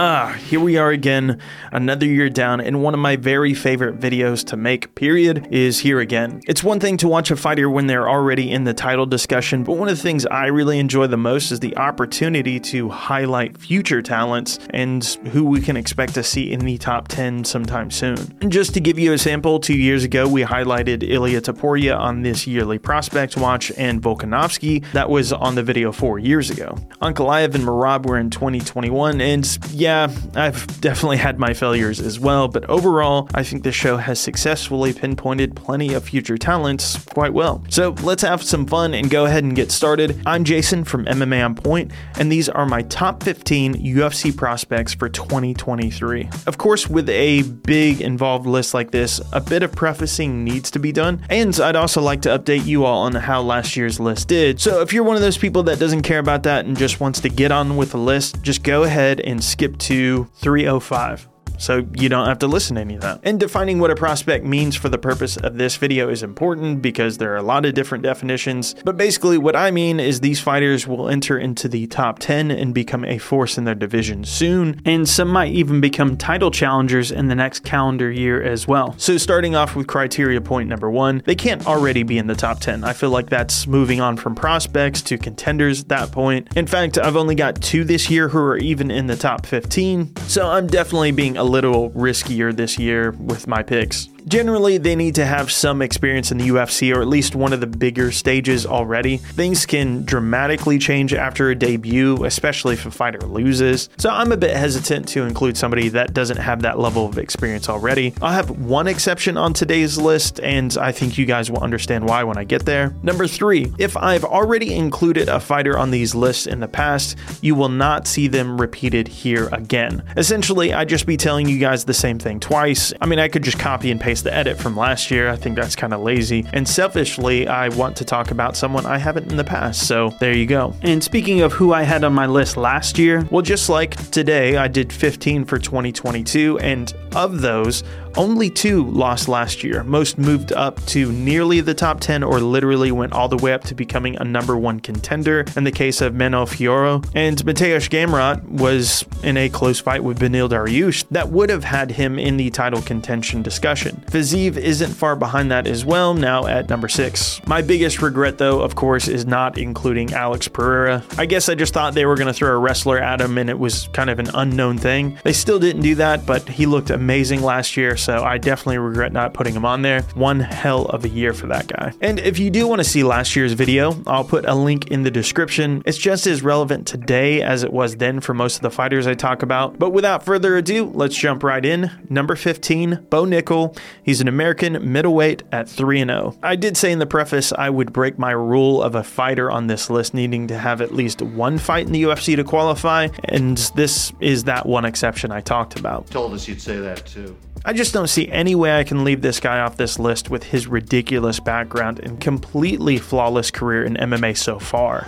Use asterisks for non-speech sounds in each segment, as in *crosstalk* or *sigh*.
Ah, here we are again, another year down, and one of my very favorite videos to make, period, is here again. It's one thing to watch a fighter when they're already in the title discussion, but one of the things I really enjoy the most is the opportunity to highlight future talents and who we can expect to see in the top 10 sometime soon. And just to give you a sample, two years ago we highlighted Ilya Topuria on this yearly Prospects Watch and Volkanovski, that was on the video four years ago. Ankalaev and Merab were in 2021, and yeah, yeah, I've definitely had my failures as well, but overall, I think the show has successfully pinpointed plenty of future talents quite well. So let's have some fun and go ahead and get started. I'm Jason from MMA On Point, and these are my top 15 UFC prospects for 2023. Of course, with a big involved list like this, a bit of prefacing needs to be done, and I'd also like to update you all on how last year's list did. So if you're one of those people that doesn't care about that and just wants to get on with the list, just go ahead and skip to 305 so you don't have to listen to any of that. And defining what a prospect means for the purpose of this video is important because there are a lot of different definitions. But basically, what I mean is these fighters will enter into the top 10 and become a force in their division soon, and some might even become title challengers in the next calendar year as well. So, starting off with criteria point number one, they can't already be in the top 10. I feel like that's moving on from prospects to contenders at that point. In fact, I've only got two this year who are even in the top 15, so I'm definitely being a little riskier this year with my picks. Generally, they need to have some experience in the UFC or at least one of the bigger stages already. Things can dramatically change after a debut, especially if a fighter loses. So I'm a bit hesitant to include somebody that doesn't have that level of experience already. I'll have one exception on today's list, and I think you guys will understand why when I get there. Number three, if I've already included a fighter on these lists in the past, you will not see them repeated here again. Essentially, I'd just be telling you guys the same thing twice. I mean, I could just copy and paste the edit from last year. I think that's kind of lazy. And selfishly, I want to talk about someone I haven't in the past. So there you go. And speaking of who I had on my list last year, well, just like today, I did 15 for 2022. And of those, only two lost last year. Most moved up to nearly the top 10 or literally went all the way up to becoming a number one contender in the case of Manon Fiorot. And Mateusz Gamrot was in a close fight with Beneil Dariush that would have had him in the title contention discussion. Fiziev isn't far behind that as well, now at number six. My biggest regret, though, of course, is not including Alex Pereira. I guess I just thought they were going to throw a wrestler at him and it was kind of an unknown thing. They still didn't do that, but he looked amazing last year, so I definitely regret not putting him on there. One hell of a year for that guy. And if you do want to see last year's video, I'll put a link in the description. It's just as relevant today as it was then for most of the fighters I talk about. But without further ado, let's jump right in. Number 15, Bo Nickal. He's an American middleweight at 3 0. I did say in the preface I would break my rule of a fighter on this list needing to have at least one fight in the UFC to qualify, and this is that one exception I talked about. Told us you'd say that too. I just don't see any way I can leave this guy off this list with his ridiculous background and completely flawless career in MMA so far.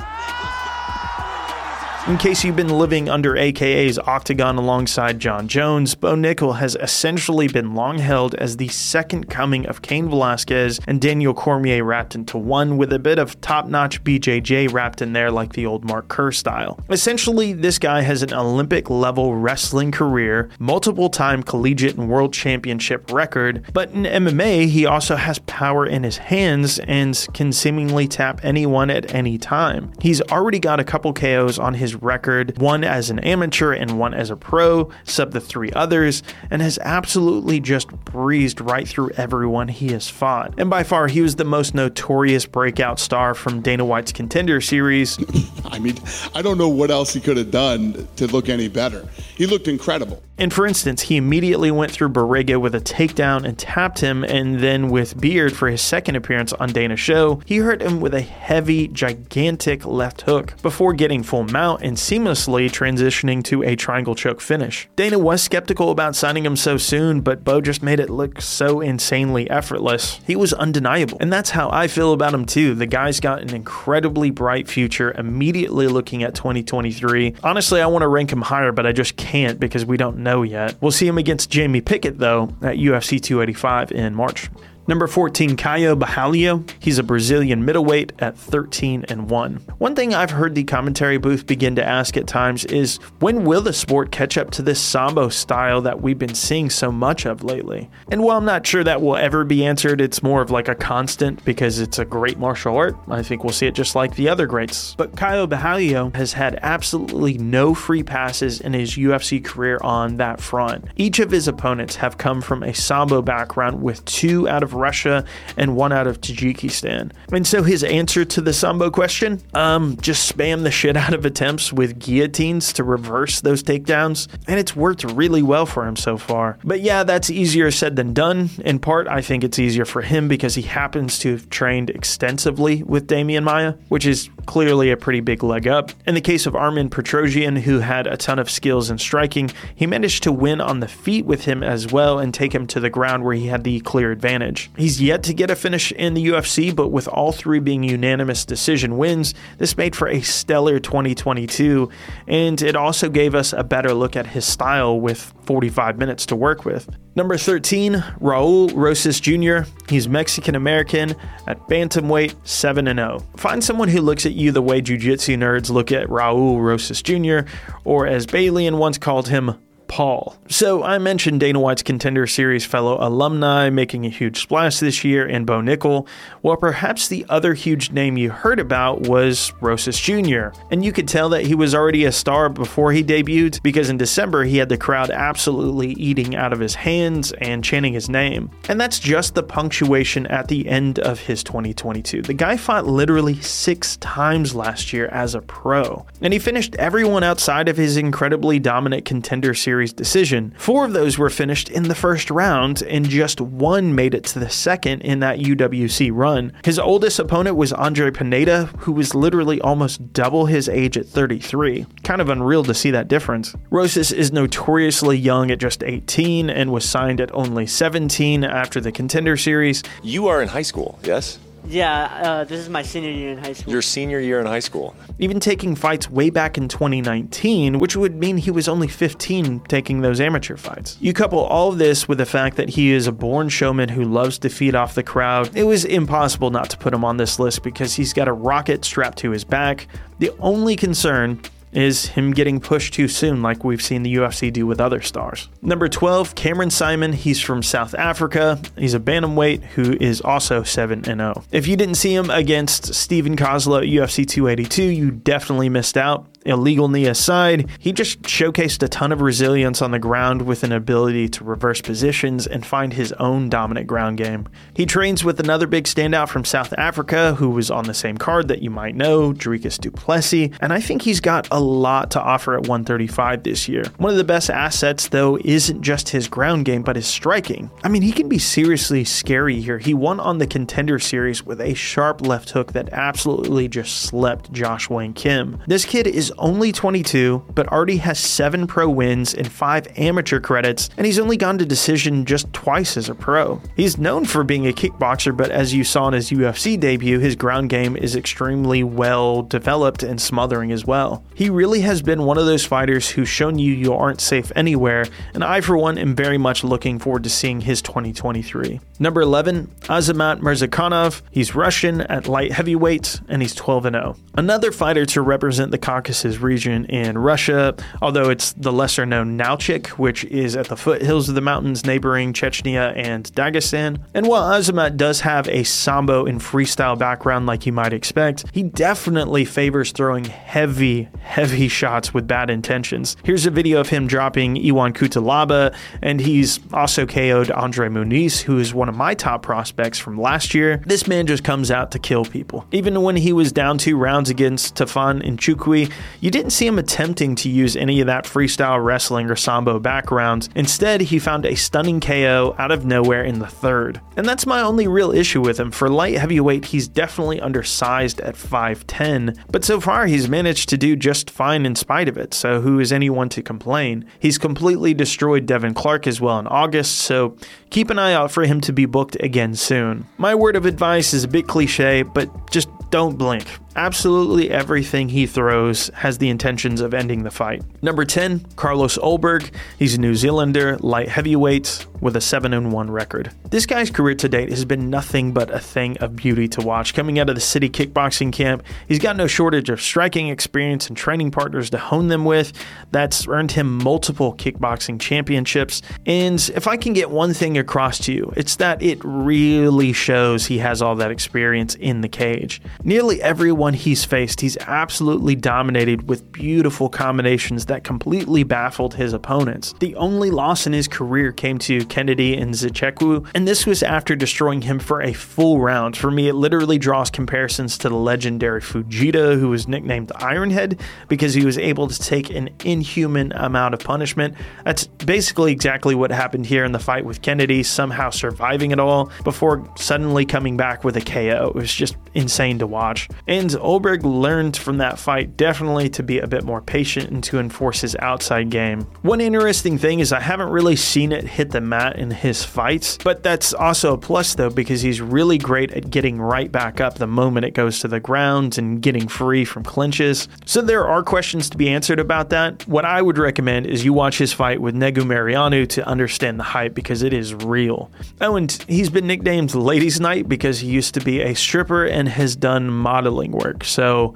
In case you've been living under AKA's Octagon alongside Jon Jones, Bo Nickal has essentially been long held as the second coming of Cain Velasquez and Daniel Cormier wrapped into one, with a bit of top notch BJJ wrapped in there like the old Mark Kerr style. Essentially, this guy has an Olympic level wrestling career, multiple time collegiate and world championship record, but in MMA, he also has power in his hands and can seemingly tap anyone at any time. He's already got a couple KOs on his his record, one as an amateur and one as a pro, sub the three others, and has absolutely just breezed right through everyone he has fought. And by far, he was the most notorious breakout star from Dana White's Contender Series. *laughs* I mean, I don't know what else he could have done to look any better. He looked incredible. And for instance, he immediately went through Borrego with a takedown and tapped him, and then with Beard for his second appearance on Dana's show, he hurt him with a heavy, gigantic left hook before getting full mount and seamlessly transitioning to a triangle choke finish. Dana was skeptical about signing him so soon, but Bo just made it look so insanely effortless. He was undeniable, and that's how I feel about him too. The guy's got an incredibly bright future, immediately looking at 2023. Honestly, I want to rank him higher, but I just can't because we don't know yet. We'll see him against Jamie Pickett, though, at UFC 285 in March. Number 14, Caio Borralho. He's a Brazilian middleweight at 13 and 1. One thing I've heard the commentary booth begin to ask at times is when will the sport catch up to this sambo style that we've been seeing so much of lately? And while I'm not sure that will ever be answered, it's more of like a constant because it's a great martial art. I think we'll see it just like the other greats. But Caio Borralho has had absolutely no free passes in his UFC career on that front. Each of his opponents have come from a sambo background with two out of Russia and one out of Tajikistan. And so his answer to the Sambo question, um, just spam the shit out of attempts with guillotines to reverse those takedowns, and it's worked really well for him so far. But yeah, that's easier said than done. In part, I think it's easier for him because he happens to have trained extensively with Demian Maya, which is clearly a pretty big leg up. In the case of Armen Petrosyan, who had a ton of skills in striking, he managed to win on the feet with him as well and take him to the ground where he had the clear advantage. He's yet to get a finish in the UFC, but with all three being unanimous decision wins, this made for a stellar 2022, and it also gave us a better look at his style with 45 minutes to work with. Number 13, Raul Rosas Jr. He's Mexican American at bantamweight 7 0. Find someone who looks at you the way jiu jitsu nerds look at Raul Rosas Jr., or as Balian once called him, Paul. So I mentioned Dana White's Contender Series fellow alumni making a huge splash this year in Bo Nickal. Well, perhaps the other huge name you heard about was Rosas Jr. And you could tell that he was already a star before he debuted because in December he had the crowd absolutely eating out of his hands and chanting his name. And that's just the punctuation at the end of his 2022. The guy fought literally six times last year as a pro, and he finished everyone outside of his incredibly dominant Contender Series series decision. Four of those were finished in the first round, and just one made it to the second in that UWC run. His oldest opponent was Andre Pineda, who was literally almost double his age at 33. Kind of unreal to see that difference. Rosas is notoriously young at just 18 and was signed at only 17 after the Contender Series. You are in high school, yes? Yeah, uh, this is my senior year in high school. Your senior year in high school. Even taking fights way back in 2019, which would mean he was only 15 taking those amateur fights. You couple all of this with the fact that he is a born showman who loves to feed off the crowd, it was impossible not to put him on this list because he's got a rocket strapped to his back. The only concern is him getting pushed too soon, like we've seen the UFC do with other stars. Number 12, Cameron Saaiman. He's from South Africa. He's a bantamweight who is also 7 0. If you didn't see him against Steven Koslow at UFC 282, you definitely missed out illegal knee aside, he just showcased a ton of resilience on the ground with an ability to reverse positions and find his own dominant ground game. He trains with another big standout from South Africa who was on the same card that you might know, Dricus du Plessis, and I think he's got a lot to offer at 135 this year. One of the best assets, though, isn't just his ground game, but his striking. I mean, he can be seriously scary here. He won on the contender series with a sharp left hook that absolutely just slept Josh Wang-Kim. This kid is only 22, but already has 7 pro wins and 5 amateur credits, and he's only gone to decision just twice as a pro. He's known for being a kickboxer, but as you saw in his UFC debut, his ground game is extremely well developed and smothering as well. He really has been one of those fighters who's shown you you aren't safe anywhere, and I, for one, am very much looking forward to seeing his 2023. Number 11, Azamat Murzakanov. He's Russian at light heavyweight, and he's 12 0. Another fighter to represent the Caucasus Caucasus region in Russia, although it's the lesser known Nalchik, which is at the foothills of the mountains neighboring Chechnya and Dagestan. And while Azamat does have a sambo and freestyle background like you might expect, he definitely favors throwing heavy, heavy shots with bad intentions. Here's a video of him dropping Iwan Kutalaba, and he's also KO'd Andre Muniz, who is one of my top prospects from last year. This man just comes out to kill people. Even when he was down two rounds against Tafon Nchukwi, you didn't see him attempting to use any of that freestyle wrestling or sambo background. Instead, he found a stunning KO out of nowhere in the third. And that's my only real issue with him. For light heavyweight, he's definitely undersized at 5'10, but so far he's managed to do just fine in spite of it, so who is anyone to complain? He's completely destroyed Devin Clark as well in August, so keep an eye out for him to be booked again soon. My word of advice is a bit cliche, but just don't blink. Absolutely everything he throws has the intentions of ending the fight. Number 10, Carlos Ulberg. He's a New Zealander, light heavyweight with a 7 1 record. This guy's career to date has been nothing but a thing of beauty to watch. Coming out of the city kickboxing camp, he's got no shortage of striking experience and training partners to hone them with. That's earned him multiple kickboxing championships. And if I can get one thing across to you, it's that it really shows he has all that experience in the cage. Nearly everyone he's faced, he's absolutely dominated with beautiful combinations that completely baffled his opponents. The only loss in his career came to Kennedy and Nzechukwu, and this was after destroying him for a full round. For me, it literally draws comparisons to the legendary Fujita, who was nicknamed Ironhead because he was able to take an inhuman amount of punishment. That's basically exactly what happened here in the fight with Kennedy, somehow surviving it all before suddenly coming back with a KO. It was just insane to watch. And Ulberg learned from that fight definitely to be a bit more patient and to enforce his outside game. One interesting thing is I haven't really seen it hit the mat in his fights, but that's also a plus though because he's really great at getting right back up the moment it goes to the ground and getting free from clinches. So there are questions to be answered about that. What I would recommend is you watch his fight with Negumereanu to understand the hype because it is real. Oh, and he's been nicknamed Ladies Night because he used to be a stripper and has done modeling work. So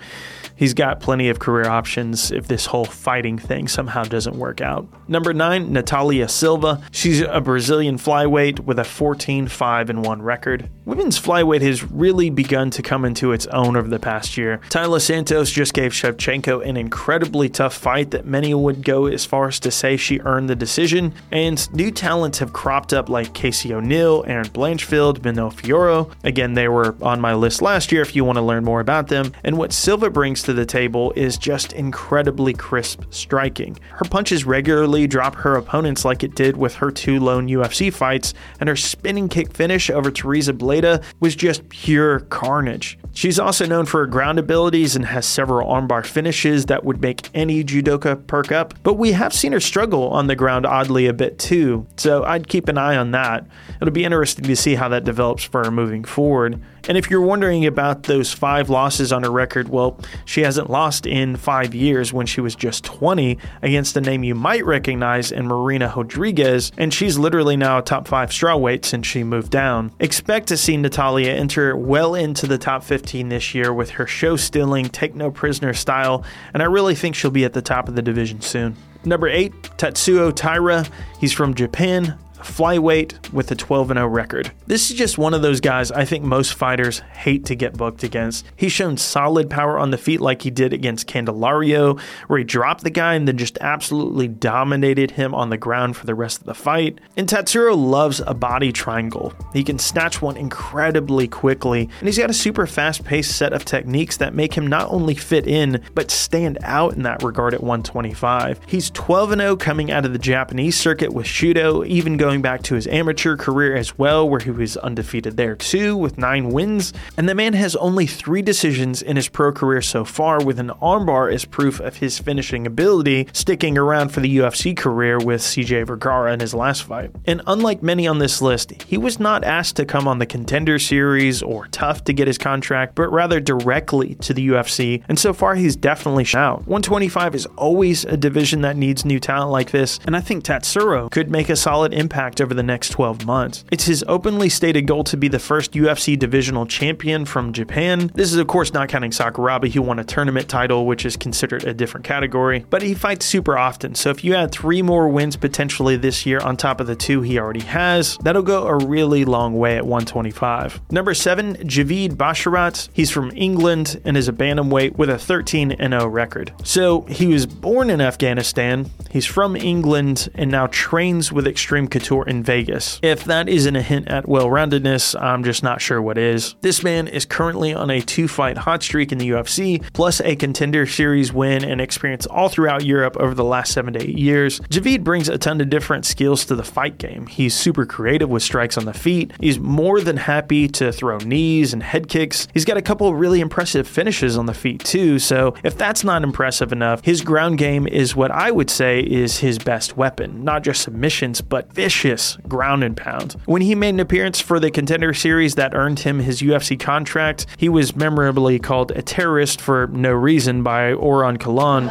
he's got plenty of career options if this whole fighting thing somehow doesn't work out. Number nine, Natalia Silva. She's a Brazilian flyweight with a 14 5 1 record. Women's flyweight has really begun to come into its own over the past year. Taila Santos just gave Shevchenko an incredibly tough fight that many would go as far as to say she earned the decision, and new talents have cropped up like Casey O'Neill, Erin Blanchfield, Manon Fiorot. Again, they were on my list last year if you want to learn more about them. And what Silva brings to the table is just incredibly crisp striking. Her punches regularly drop her opponents like it did with her two lone UFC fights, and her spinning kick finish over Teresa Bleda was just pure carnage. She's also known for her ground abilities and has several armbar finishes that would make any judoka perk up, but we have seen her struggle on the ground oddly a bit too, so I'd keep an eye on that. It'll be interesting to see how that develops for her moving forward. And if you're wondering about those five losses on her record, well, she hasn't lost in five years when she was just 20 against a name you might recognize in Marina Rodriguez, and she's literally now a top five strawweight since she moved down. Expect to see Natalia enter well into the top 15 this year with her show stealing, take no prisoner style, and I really think she'll be at the top of the division soon. Number 8, Tatsuro Taira. He's from Japan, flyweight with a 12 0 record. This is just one of those guys I think most fighters hate to get booked against. He's shown solid power on the feet like he did against Candelario, where he dropped the guy and then just absolutely dominated him on the ground for the rest of the fight. And Tatsuro loves a body triangle. He can snatch one incredibly quickly, and he's got a super fast paced set of techniques that make him not only fit in, but stand out in that regard at 125. He's 12 0 coming out of the Japanese circuit with Shooto, even going back to his amateur career as well, where he was undefeated there too, with nine wins. And the man has only three decisions in his pro career so far, with an armbar as proof of his finishing ability, sticking around for the UFC career with CJ Vergara in his last fight. And unlike many on this list, he was not asked to come on the contender series or tough to get his contract, but rather directly to the UFC. And so far, he's definitely out. 125 is always a division that needs new talent like this, and I think Tatsuro could make a solid impact over the next 12 months. It's his openly stated goal to be the first UFC divisional champion from Japan. This is, of course, not counting Sakuraba, who won a tournament title, which is considered a different category, but he fights super often. So if you add three more wins potentially this year on top of the two he already has, that'll go a really long way at 125. Number seven, Javid Basharat. He's from England and is a bantamweight with a 13 0 record. So he was born in Afghanistan, he's from England, and now trains with Extreme Couture in Vegas. If that isn't a hint at well roundedness, I'm just not sure what is. This man is currently on a two fight hot streak in the UFC, plus a contender series win and experience all throughout Europe over the last seven to eight years. Javid brings a ton of different skills to the fight game. He's super creative with strikes on the feet. He's more than happy to throw knees and head kicks. He's got a couple of really impressive finishes on the feet too. So if that's not impressive enough, his ground game is what I would say is his best weapon. Not just submissions, but vicious vicious ground and pound. When he made an appearance for the Contender Series that earned him his UFC contract, he was memorably called a terrorist for no reason by Oran Kalan.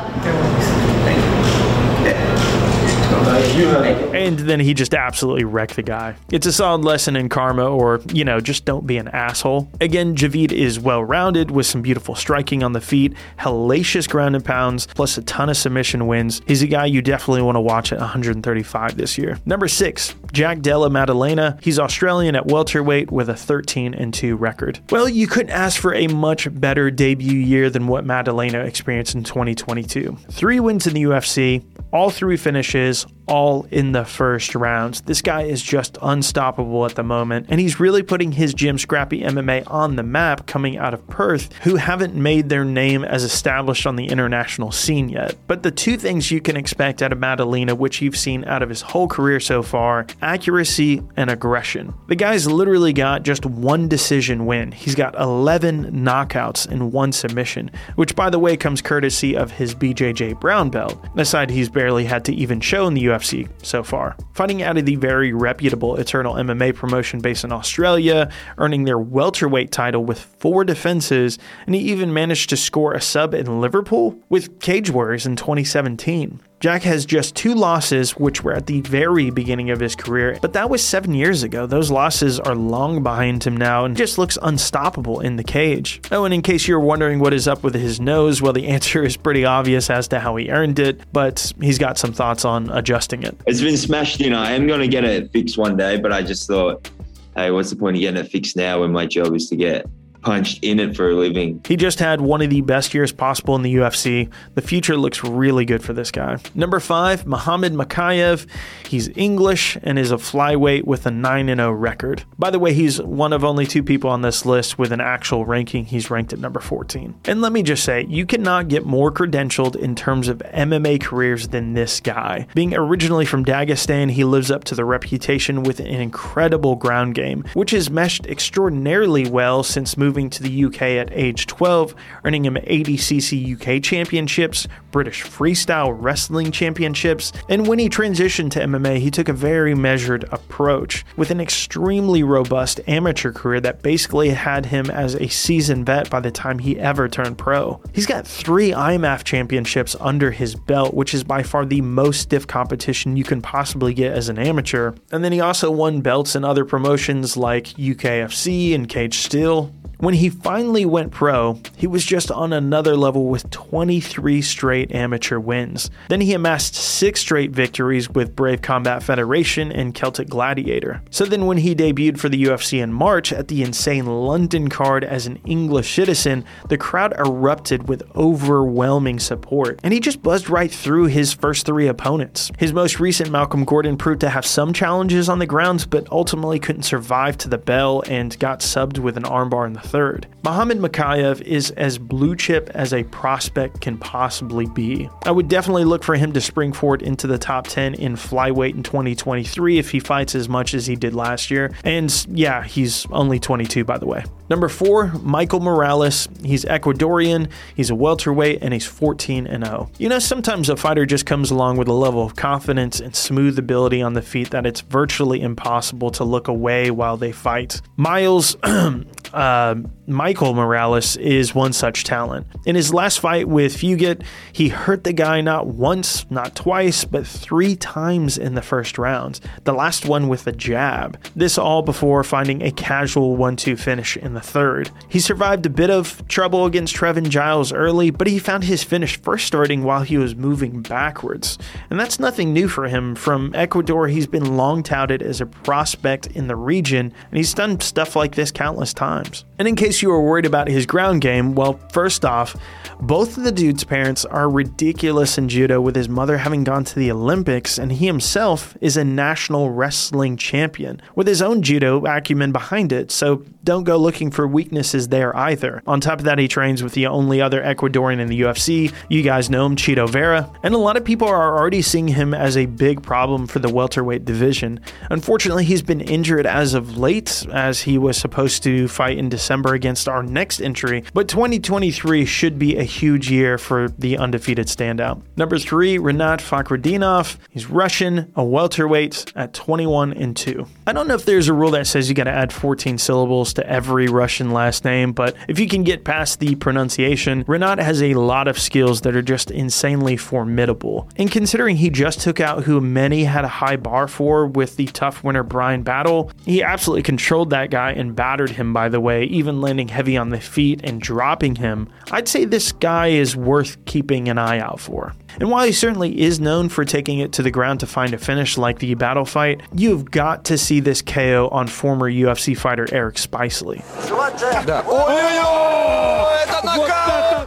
And then he just absolutely wrecked the guy. It's a solid lesson in karma, or, you know, just don't be an asshole. Again, Javid is well rounded with some beautiful striking on the feet, hellacious ground and pounds, plus a ton of submission wins. He's a guy you definitely want to watch at 135 this year. Number six, Jack Della Maddalena. He's Australian at welterweight with a 13 and 2 record. Well, you couldn't ask for a much better debut year than what Maddalena experienced in 2022. Three wins in the UFC, all three finishes, all in the first rounds. This guy is just unstoppable at the moment, and he's really putting his gym Scrappy MMA on the map coming out of Perth, who haven't made their name as established on the international scene yet. But the two things you can expect out of Maddalena, which you've seen out of his whole career so far accuracy and aggression. The guy's literally got just one decision win. He's got 11 knockouts and one submission, which, by the way, comes courtesy of his BJJ brown belt. Aside, he's barely had to even show in the UFC so far. Fighting out of the very reputable Eternal MMA promotion based in Australia, earning their welterweight title with four defenses, and he even managed to score a sub in Liverpool with Cage Warriors in 2017. Jack has just two losses, which were at the very beginning of his career, but that was seven years ago. Those losses are long behind him now and just looks unstoppable in the cage. Oh, and in case you're wondering what is up with his nose, well, the *laughs* answer is pretty obvious as to how he earned it, but he's got some thoughts on adjusting it. It's been smashed in. I am going to get it fixed one day, but I just thought, hey, what's the point of getting it fixed now when my job is to get punched in it for a living. He just had one of the best years possible in the UFC. The future looks really good for this guy. Number five, Muhammad Mokaev. He's English and is a flyweight with a 9 0 record. By the way, he's one of only two people on this list with an actual ranking. He's ranked at number 14. And let me just say, you cannot get more credentialed in terms of MMA careers than this guy. Being originally from Dagestan, he lives up to the reputation with an incredible ground game, which has meshed extraordinarily well since moving moving to the UK at age 12, earning him ADCC UK championships, British freestyle wrestling championships, and when he transitioned to MMA, he took a very measured approach with an extremely robust amateur career that basically had him as a seasoned vet by the time he ever turned pro. He's got three IMMAF championships under his belt, which is by far the most stiff competition you can possibly get as an amateur. And then he also won belts in other promotions like UKFC and Cage Steel. When he finally went pro, he was just on another level with 23 straight amateur wins. Then he amassed six straight victories with Brave Combat Federation and Celtic Gladiator. So then, when he debuted for the UFC in March at the insane London card as an English citizen, the crowd erupted with overwhelming support, and he just buzzed right through his first three opponents. His most recent Malcolm Gordon proved to have some challenges on the grounds, but ultimately couldn't survive to the bell and got subbed with an armbar in the third. Mohammad Mokaev is as blue chip as a prospect can possibly be. I would definitely look for him to spring forward into the top 10 in flyweight in 2023 if he fights as much as he did last year. And yeah, he's only 22 by the way. Number four, Michael Morales. He's Ecuadorian, he's a welterweight, and he's 14 and 0. You know, sometimes a fighter just comes along with a level of confidence and smooth ability on the feet that it's virtually impossible to look away while they fight. Miles, *clears throat* uh, Michael Morales is one such talent. In his last fight with Fugitt, he hurt the guy not once, not twice, but three times in the first round. The last one with a jab. This all before finding a casual 1 2 finish in the third. He survived a bit of trouble against Trevin Giles early, but he found his finish first starting while he was moving backwards. And that's nothing new for him. From Ecuador, he's been long touted as a prospect in the region, and he's done stuff like this countless times times. And in case you were worried about his ground game, well, first off, both of the dude's parents are ridiculous in judo, with his mother having gone to the Olympics, and he himself is a national wrestling champion with his own judo acumen behind it, so don't go looking for weaknesses there either. On top of that, he trains with the only other Ecuadorian in the UFC. You guys know him, Chito Vera, and a lot of people are already seeing him as a big problem for the welterweight division. Unfortunately, he's been injured as of late, as he was supposed to fight in December December against our next entry, but 2023 should be a huge year for the undefeated standout. Number three, Renat Fakhretdinov. He's Russian, a welterweight at 21 and 2. I don't know if there's a rule that says you got to add 14 syllables to every Russian last name, but if you can get past the pronunciation, Renat has a lot of skills that are just insanely formidable. And considering he just took out who many had a high bar for with the tough winner Bryan Battle, he absolutely controlled that guy and battered him, by the way, even landing heavy on the feet and dropping him. I'd say this guy is worth keeping an eye out for. And while he certainly is known for taking it to the ground to find a finish like the battle fight, you've got to see this KO on former UFC fighter Eric Spicely.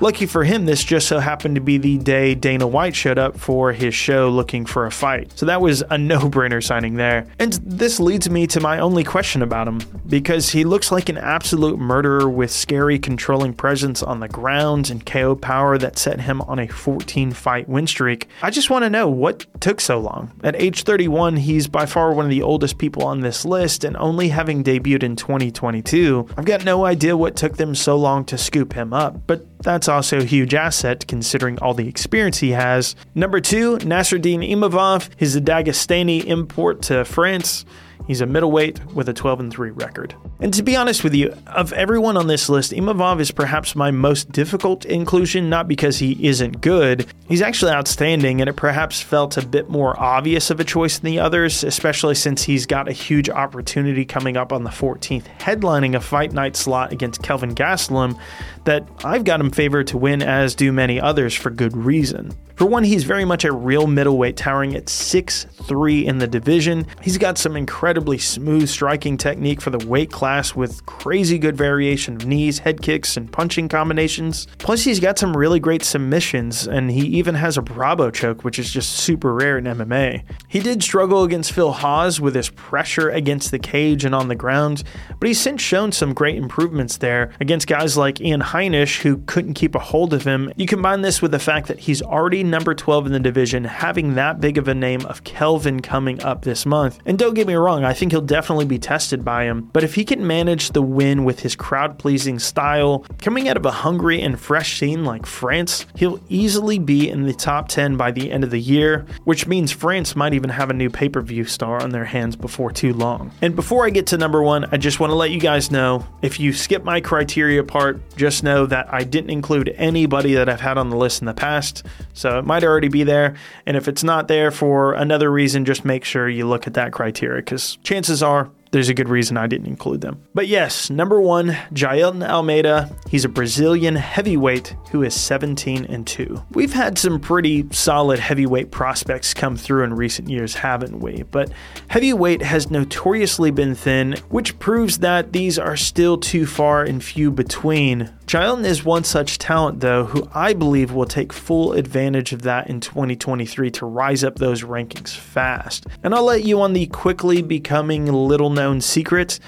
Lucky for him, this just so happened to be the day Dana White showed up for his show looking for a fight. So that was a no brainer signing there. And this leads me to my only question about him because he looks like an absolute murderer with scary controlling presence on the ground and KO power that set him on a 14 fight win streak. I just want to know what took so long. At age 31, he's by far one of the oldest people on this list, and only having debuted in 2022, I've got no idea what took them so long to scoop him up, but that's also a huge asset considering all the experience he has. Number two, Nasruddin Imavov, his Dagestani import to France. He's a middleweight with a 12 and 3 record. And to be honest with you, of everyone on this list, Imavov is perhaps my most difficult inclusion, not because he isn't good. He's actually outstanding, and it perhaps felt a bit more obvious of a choice than the others, especially since he's got a huge opportunity coming up on the 14th, headlining a fight night slot against Kelvin Gastelum that I've got him favored to win, as do many others, for good reason. For one, he's very much a real middleweight, towering at 6'3 in the division. He's got some incredibly smooth striking technique for the weight class with crazy good variation of knees, head kicks, and punching combinations. Plus, he's got some really great submissions, and he even has a Bravo choke, which is just super rare in MMA. He did struggle against Phil Hawes with his pressure against the cage and on the ground, but he's since shown some great improvements there against guys like Ian Heinisch, who couldn't keep a hold of him. You combine this with the fact that he's already number 12 in the division, having that big of a name of Kelvin coming up this month. And don't get me wrong, I think he'll definitely be tested by him, but if he can manage the win with his crowd pleasing style, coming out of a hungry and fresh scene like France, he'll easily be in the top 10 by the end of the year, which means France might even have a new pay per view star on their hands before too long. And before I get to number one, I just want to let you guys know if you skip my criteria part, just know that I didn't include anybody that I've had on the list in the past, so it might already be there. And if it's not there for another reason, just make sure you look at that criteria because chances are there's a good reason I didn't include them. But yes, number one, Jailton Almeida. He's a Brazilian heavyweight who is 17 and 2. We've had some pretty solid heavyweight prospects come through in recent years, haven't we? But heavyweight has notoriously been thin, which proves that these are still too far and few between. Jailton is one such talent, though, who I believe will take full advantage of that in 2023 to rise up those rankings fast. And I'll let you on the quickly becoming little known secret.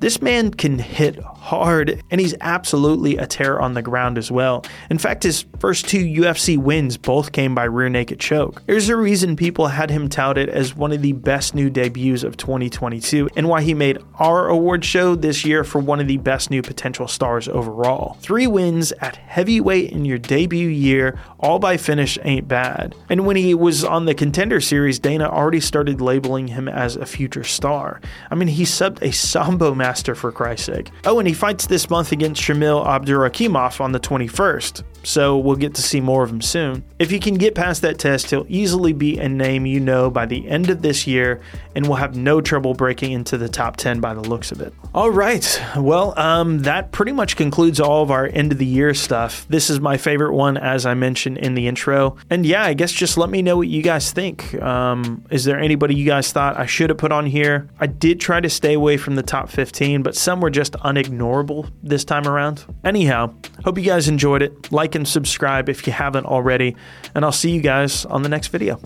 This man can hit hard, and he's absolutely a terror on the ground as well. In fact, his first two UFC wins both came by rear naked choke. There's a reason people had him touted as one of the best new debuts of 2022, and why he made our award show this year for one of the best new potential stars overall. Three wins at heavyweight in your debut year, all by finish, ain't bad. And when he was on the contender series, Dana already started labeling him as a future star. I mean, he subbed a *laughs* sambo master for Christ's sake. Oh, and he fights this month against Shamil Abdurakhimov on the 21st, so we'll get to see more of him soon. If he can get past that test, he'll easily be a name you know by the end of this year and will have no trouble breaking into the top 10 by the looks of it. All right, well, um, that pretty much concludes all of our end of the year stuff. This is my favorite one, as I mentioned in the intro. And yeah, I guess just let me know what you guys think. Um, is there anybody you guys thought I should have put on here? I did try to stay away from the top 15, but some were just unignorable this time around. Anyhow, hope you guys enjoyed it. Like and subscribe if you haven't already, and I'll see you guys on the next video.